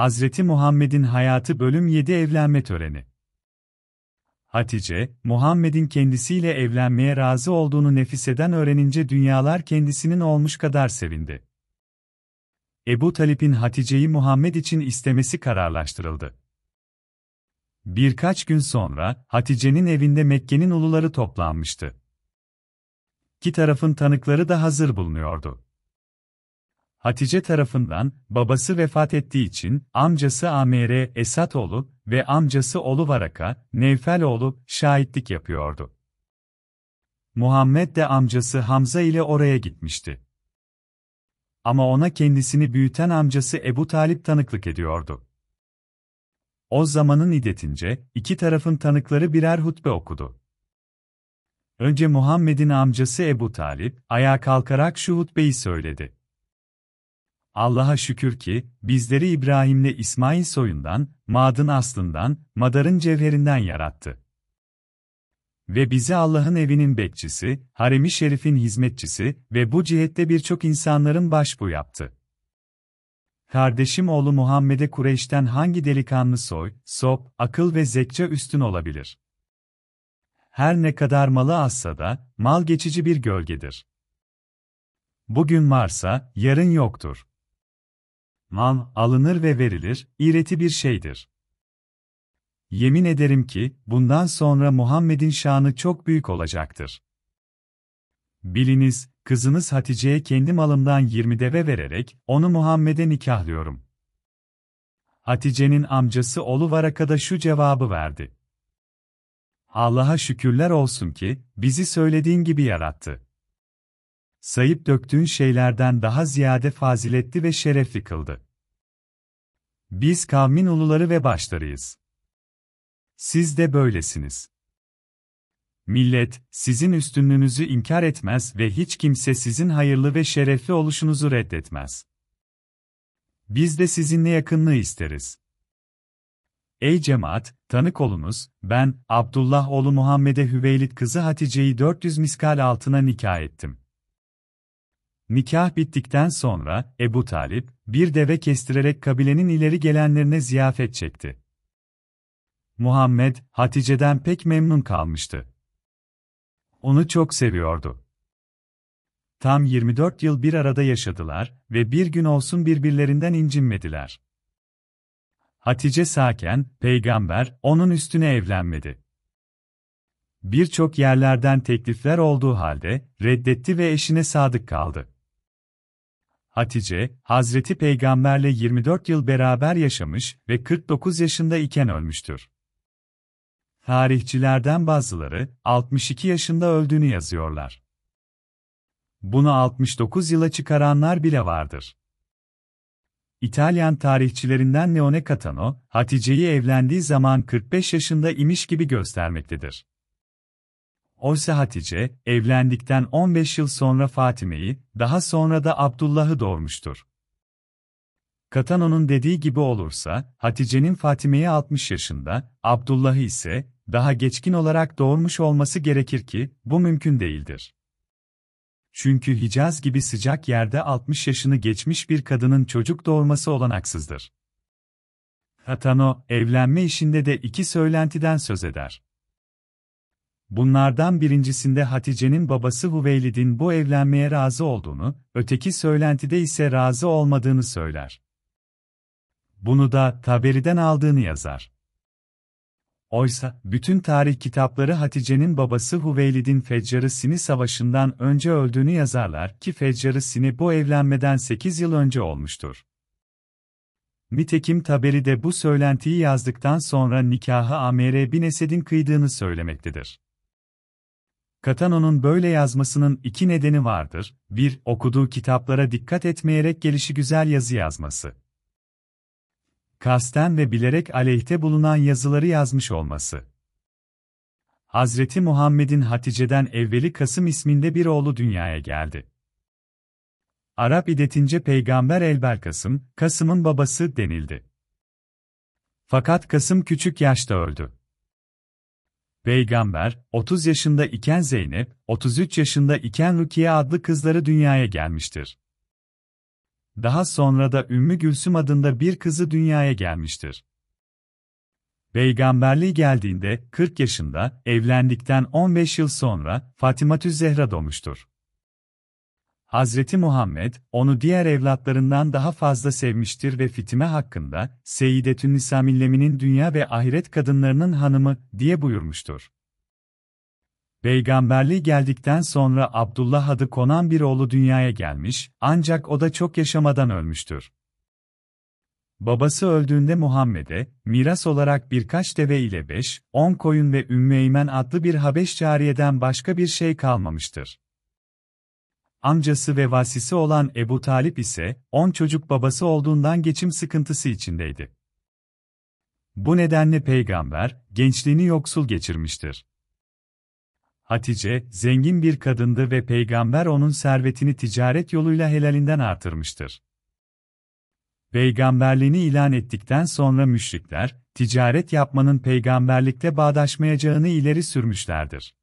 Hazreti Muhammed'in hayatı bölüm 7 evlenme töreni. Hatice, Muhammed'in kendisiyle evlenmeye razı olduğunu Nefise'den öğrenince dünyalar kendisinin olmuş kadar sevindi. Ebu Talip'in Hatice'yi Muhammed için istemesi kararlaştırıldı. Birkaç gün sonra, Hatice'nin evinde Mekke'nin uluları toplanmıştı. İki tarafın tanıkları da hazır bulunuyordu. Hatice tarafından, babası vefat ettiği için, amcası Amr Esatoğlu ve amcası oğlu Varaka, Nevfeloğlu, şahitlik yapıyordu. Muhammed de amcası Hamza ile oraya gitmişti. Ama ona kendisini büyüten amcası Ebu Talip tanıklık ediyordu. O zamanın idetince, iki tarafın tanıkları birer hutbe okudu. Önce Muhammed'in amcası Ebu Talip, ayağa kalkarak şu hutbeyi söyledi. Allah'a şükür ki, bizleri İbrahim'le İsmail soyundan, Mad'ın aslından, Madar'ın cevherinden yarattı. Ve bizi Allah'ın evinin bekçisi, haremi şerifin hizmetçisi ve bu cihette birçok insanların başbu yaptı. Kardeşim oğlu Muhammed'e Kureyş'ten hangi delikanlı soy, sop, akıl ve zekça üstün olabilir? Her ne kadar malı azsa da, mal geçici bir gölgedir. Bugün varsa, yarın yoktur. Mal, alınır ve verilir, iğreti bir şeydir. Yemin ederim ki, bundan sonra Muhammed'in şanı çok büyük olacaktır. Biliniz, kızınız Hatice'ye kendi malımdan 20 deve vererek, onu Muhammed'e nikahlıyorum. Hatice'nin amcası oğlu Varaka'da şu cevabı verdi. Allah'a şükürler olsun ki, bizi söylediğin gibi yarattı. Sayıp döktüğün şeylerden daha ziyade faziletli ve şerefli kıldı. Biz kavmin uluları ve başlarıyız. Siz de böylesiniz. Millet, sizin üstünlüğünüzü inkar etmez ve hiç kimse sizin hayırlı ve şerefli oluşunuzu reddetmez. Biz de sizinle yakınlığı isteriz. Ey cemaat, tanık olunuz, ben, Abdullah oğlu Muhammed'e Hüveylid kızı Hatice'yi 400 miskal altına nikah ettim. Nikah bittikten sonra, Ebu Talip, bir deve kestirerek kabilenin ileri gelenlerine ziyafet çekti. Muhammed, Hatice'den pek memnun kalmıştı. Onu çok seviyordu. Tam 24 yıl bir arada yaşadılar ve bir gün olsun birbirlerinden incinmediler. Hatice sağken, peygamber, onun üstüne evlenmedi. Birçok yerlerden teklifler olduğu halde, reddetti ve eşine sadık kaldı. Hatice, Hazreti Peygamberle 24 yıl beraber yaşamış ve 49 yaşında iken ölmüştür. Tarihçilerden bazıları, 62 yaşında öldüğünü yazıyorlar. Bunu 69 yıla çıkaranlar bile vardır. İtalyan tarihçilerinden Leone Catano, Hatice'yi evlendiği zaman 45 yaşında imiş gibi göstermektedir. Oysa Hatice, evlendikten 15 yıl sonra Fatime'yi, daha sonra da Abdullah'ı doğurmuştur. Katano'nun dediği gibi olursa, Hatice'nin Fatime'yi 60 yaşında, Abdullah'ı ise, daha geçkin olarak doğurmuş olması gerekir ki, bu mümkün değildir. Çünkü Hicaz gibi sıcak yerde 60 yaşını geçmiş bir kadının çocuk doğurması olanaksızdır. Katano, evlenme işinde de iki söylentiden söz eder. Bunlardan birincisinde Hatice'nin babası Hüveylid'in bu evlenmeye razı olduğunu, öteki söylentide ise razı olmadığını söyler. Bunu da Taberi'den aldığını yazar. Oysa, bütün tarih kitapları Hatice'nin babası Hüveylid'in Feccar-ı Sini Savaşı'ndan önce öldüğünü yazarlar ki Feccar-ı Sini bu evlenmeden 8 yıl önce olmuştur. Nitekim Taberi de bu söylentiyi yazdıktan sonra nikahı Amr bin Esed'in kıydığını söylemektedir. Katano'nun böyle yazmasının iki nedeni vardır. Bir, okuduğu kitaplara dikkat etmeyerek gelişi güzel yazı yazması. Kasten ve bilerek aleyhte bulunan yazıları yazmış olması. Hazreti Muhammed'in Hatice'den evveli Kasım isminde bir oğlu dünyaya geldi. Arap idetince Peygamber Elber Kasım, Kasım'ın babası denildi. Fakat Kasım küçük yaşta öldü. Peygamber, 30 yaşında iken Zeynep, 33 yaşında iken Rukiye adlı kızları dünyaya gelmiştir. Daha sonra da Ümmü Gülsüm adında bir kızı dünyaya gelmiştir. Peygamberliği geldiğinde 40 yaşında, evlendikten 15 yıl sonra Fatimatü Zehra doğmuştur. Hazreti Muhammed, onu diğer evlatlarından daha fazla sevmiştir ve Fitime hakkında, Seyyidetün Nisamilleminin dünya ve ahiret kadınlarının hanımı, diye buyurmuştur. Peygamberliği geldikten sonra Abdullah adı konan bir oğlu dünyaya gelmiş, ancak o da çok yaşamadan ölmüştür. Babası öldüğünde Muhammed'e, miras olarak birkaç deve ile beş, on koyun ve Ümmü Eymen adlı bir Habeş cariyeden başka bir şey kalmamıştır. Amcası ve vasisi olan Ebu Talip ise, on çocuk babası olduğundan geçim sıkıntısı içindeydi. Bu nedenle peygamber, gençliğini yoksul geçirmiştir. Hatice, zengin bir kadındı ve peygamber onun servetini ticaret yoluyla helalinden artırmıştır. Peygamberliğini ilan ettikten sonra müşrikler, ticaret yapmanın peygamberlikle bağdaşmayacağını ileri sürmüşlerdir.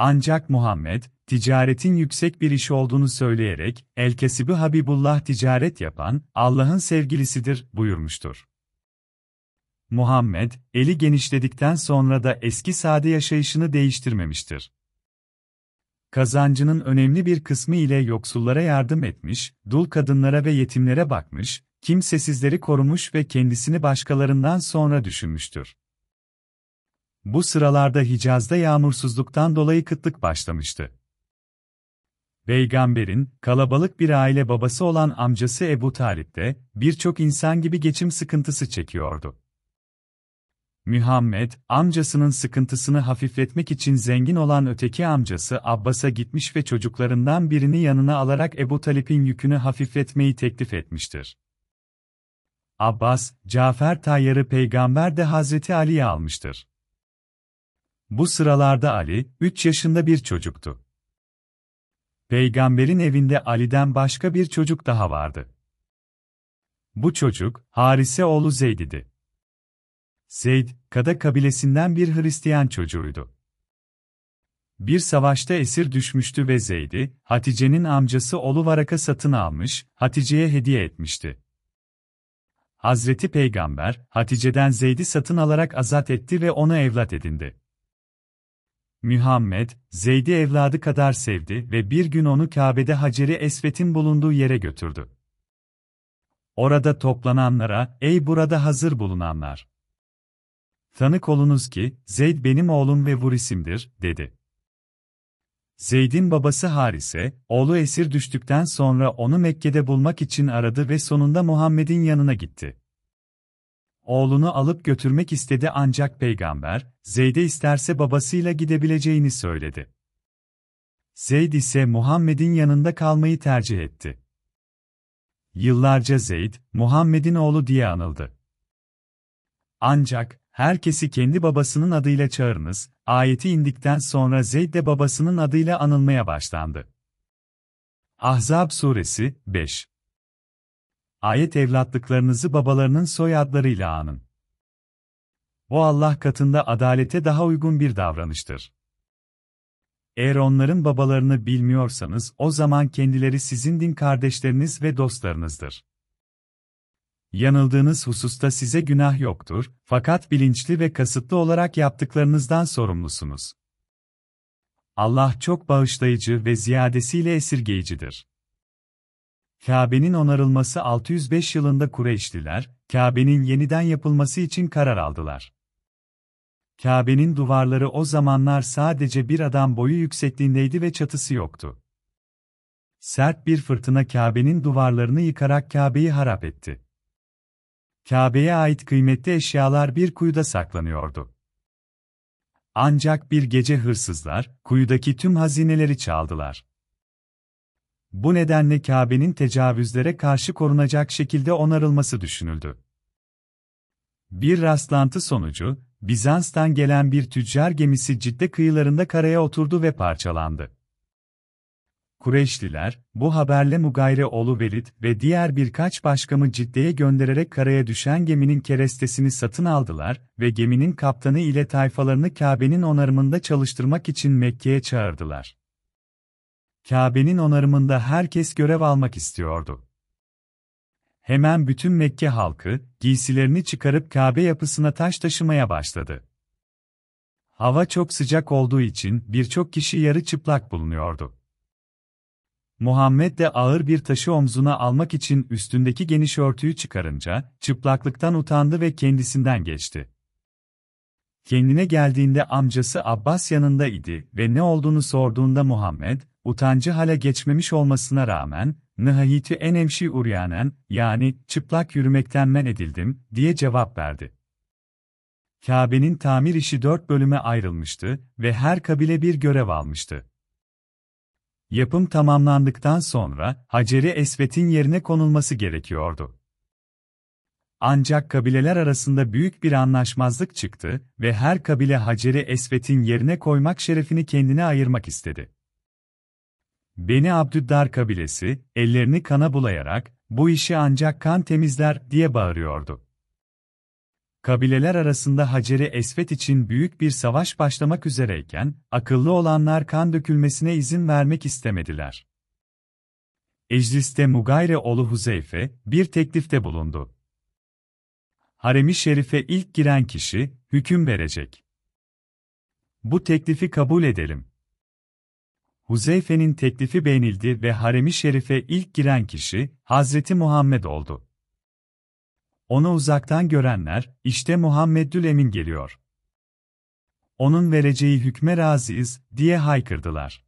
Ancak Muhammed, ticaretin yüksek bir iş olduğunu söyleyerek, El-Kesibi Habibullah ticaret yapan, Allah'ın sevgilisidir, buyurmuştur. Muhammed, eli genişledikten sonra da eski sade yaşayışını değiştirmemiştir. Kazancının önemli bir kısmı ile yoksullara yardım etmiş, dul kadınlara ve yetimlere bakmış, kimsesizleri korumuş ve kendisini başkalarından sonra düşünmüştür. Bu sıralarda Hicaz'da yağmursuzluktan dolayı kıtlık başlamıştı. Peygamberin, kalabalık bir aile babası olan amcası Ebu Talip de, birçok insan gibi geçim sıkıntısı çekiyordu. Muhammed, amcasının sıkıntısını hafifletmek için zengin olan öteki amcası Abbas'a gitmiş ve çocuklarından birini yanına alarak Ebu Talip'in yükünü hafifletmeyi teklif etmiştir. Abbas, Cafer Tayyar'ı peygamber de Hazreti Ali'ye almıştır. Bu sıralarda Ali, 3 yaşında bir çocuktu. Peygamberin evinde Ali'den başka bir çocuk daha vardı. Bu çocuk, Harise oğlu Zeyd idi. Zeyd, Kada kabilesinden bir Hristiyan çocuğuydu. Bir savaşta esir düşmüştü ve Zeyd'i, Hatice'nin amcası oğlu Varak'a satın almış, Hatice'ye hediye etmişti. Hazreti Peygamber, Hatice'den Zeyd'i satın alarak azat etti ve onu evlat edindi. Muhammed, Zeyd'i evladı kadar sevdi ve bir gün onu Kabe'de Hacer-i Esvet'in bulunduğu yere götürdü. Orada toplananlara, ey burada hazır bulunanlar! Tanık olunuz ki, Zeyd benim oğlum ve Vurisim'dir, dedi. Zeyd'in babası Harise, oğlu esir düştükten sonra onu Mekke'de bulmak için aradı ve sonunda Muhammed'in yanına gitti. Oğlunu alıp götürmek istedi ancak peygamber, Zeyd'e isterse babasıyla gidebileceğini söyledi. Zeyd ise Muhammed'in yanında kalmayı tercih etti. Yıllarca Zeyd, Muhammed'in oğlu diye anıldı. Ancak, herkesi kendi babasının adıyla çağırınız, ayeti indikten sonra Zeyd de babasının adıyla anılmaya başlandı. Ahzab Suresi 5 Ayet evlatlıklarınızı babalarının soyadlarıyla anın. O Allah katında adalete daha uygun bir davranıştır. Eğer onların babalarını bilmiyorsanız o zaman kendileri sizin din kardeşleriniz ve dostlarınızdır. Yanıldığınız hususta size günah yoktur, fakat bilinçli ve kasıtlı olarak yaptıklarınızdan sorumlusunuz. Allah çok bağışlayıcı ve ziyadesiyle esirgeyicidir. Kabe'nin onarılması 605 yılında Kureyşliler, Kabe'nin yeniden yapılması için karar aldılar. Kabe'nin duvarları o zamanlar sadece bir adam boyu yüksekliğindeydi ve çatısı yoktu. Sert bir fırtına Kabe'nin duvarlarını yıkarak Kabe'yi harap etti. Kabe'ye ait kıymetli eşyalar bir kuyuda saklanıyordu. Ancak bir gece hırsızlar, kuyudaki tüm hazineleri çaldılar. Bu nedenle Kabe'nin tecavüzlere karşı korunacak şekilde onarılması düşünüldü. Bir rastlantı sonucu, Bizans'tan gelen bir tüccar gemisi Cidde kıyılarında karaya oturdu ve parçalandı. Kureyşliler, bu haberle Mugayre oğlu Velid ve diğer birkaç başkamı Cidde'ye göndererek karaya düşen geminin kerestesini satın aldılar ve geminin kaptanı ile tayfalarını Kabe'nin onarımında çalıştırmak için Mekke'ye çağırdılar. Kabe'nin onarımında herkes görev almak istiyordu. Hemen bütün Mekke halkı, giysilerini çıkarıp Kabe yapısına taş taşımaya başladı. Hava çok sıcak olduğu için birçok kişi yarı çıplak bulunuyordu. Muhammed de ağır bir taşı omzuna almak için üstündeki geniş örtüyü çıkarınca, çıplaklıktan utandı ve kendisinden geçti. Kendine geldiğinde amcası Abbas yanında idi ve ne olduğunu sorduğunda Muhammed, utancı hale geçmemiş olmasına rağmen, Nihayeti en emşi uryanen, yani çıplak yürümekten men edildim, diye cevap verdi. Kabe'nin tamir işi dört bölüme ayrılmıştı ve her kabile bir görev almıştı. Yapım tamamlandıktan sonra, Hacer-i Esvet'in yerine konulması gerekiyordu. Ancak kabileler arasında büyük bir anlaşmazlık çıktı ve her kabile Hacer-i Esvet'in yerine koymak şerefini kendine ayırmak istedi. Beni Abdüddar kabilesi, ellerini kana bulayarak, bu işi ancak kan temizler diye bağırıyordu. Kabileler arasında Hacer-i Esvet için büyük bir savaş başlamak üzereyken, akıllı olanlar kan dökülmesine izin vermek istemediler. Ecliste Mugayre oğlu Huzeyfe, bir teklifte bulundu. Harem-i Şerif'e ilk giren kişi, hüküm verecek. Bu teklifi kabul edelim. Huzeyfe'nin teklifi beğenildi ve harem-i şerife ilk giren kişi, Hazreti Muhammed oldu. Onu uzaktan görenler, işte Muhammedül Emin geliyor. Onun vereceği hükme razıyız, diye haykırdılar.